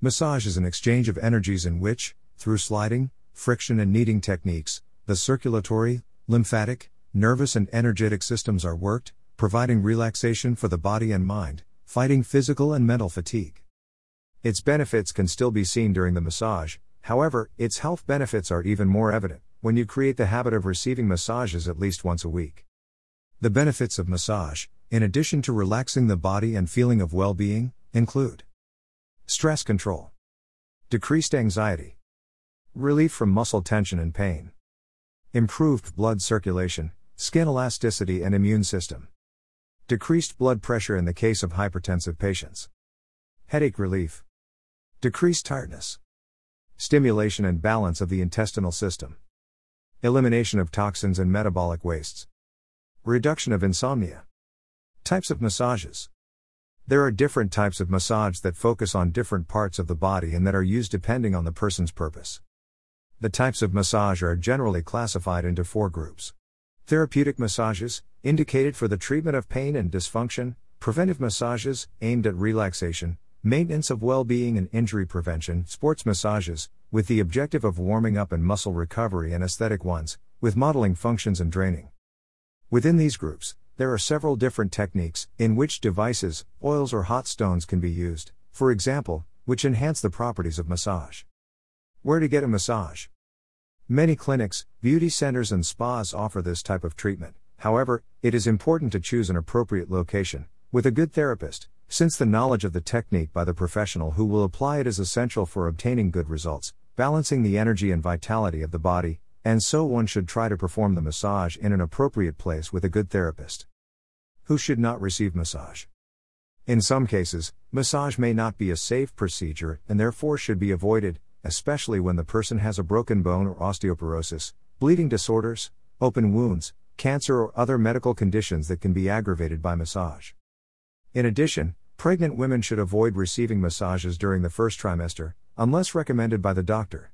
Massage is an exchange of energies in which, through sliding, friction, and kneading techniques, the circulatory, lymphatic, nervous, and energetic systems are worked, providing relaxation for the body and mind, fighting physical and mental fatigue. Its benefits can still be seen during the massage, however, its health benefits are even more evident when you create the habit of receiving massages at least once a week. The benefits of massage, in addition to relaxing the body and feeling of well being, include stress control, decreased anxiety, relief from muscle tension and pain, improved blood circulation, skin elasticity, and immune system, decreased blood pressure in the case of hypertensive patients, headache relief, decreased tiredness, stimulation and balance of the intestinal system, elimination of toxins and metabolic wastes, reduction of insomnia. Types of massages. There are different types of massage that focus on different parts of the body and that are used depending on the person's purpose. The types of massage are generally classified into four groups therapeutic massages, indicated for the treatment of pain and dysfunction, preventive massages, aimed at relaxation, maintenance of well being and injury prevention, sports massages, with the objective of warming up and muscle recovery, and aesthetic ones, with modeling functions and draining. Within these groups, there are several different techniques in which devices, oils, or hot stones can be used, for example, which enhance the properties of massage. Where to get a massage? Many clinics, beauty centers, and spas offer this type of treatment. However, it is important to choose an appropriate location, with a good therapist, since the knowledge of the technique by the professional who will apply it is essential for obtaining good results, balancing the energy and vitality of the body, and so one should try to perform the massage in an appropriate place with a good therapist. Who should not receive massage? In some cases, massage may not be a safe procedure and therefore should be avoided, especially when the person has a broken bone or osteoporosis, bleeding disorders, open wounds, cancer, or other medical conditions that can be aggravated by massage. In addition, pregnant women should avoid receiving massages during the first trimester, unless recommended by the doctor.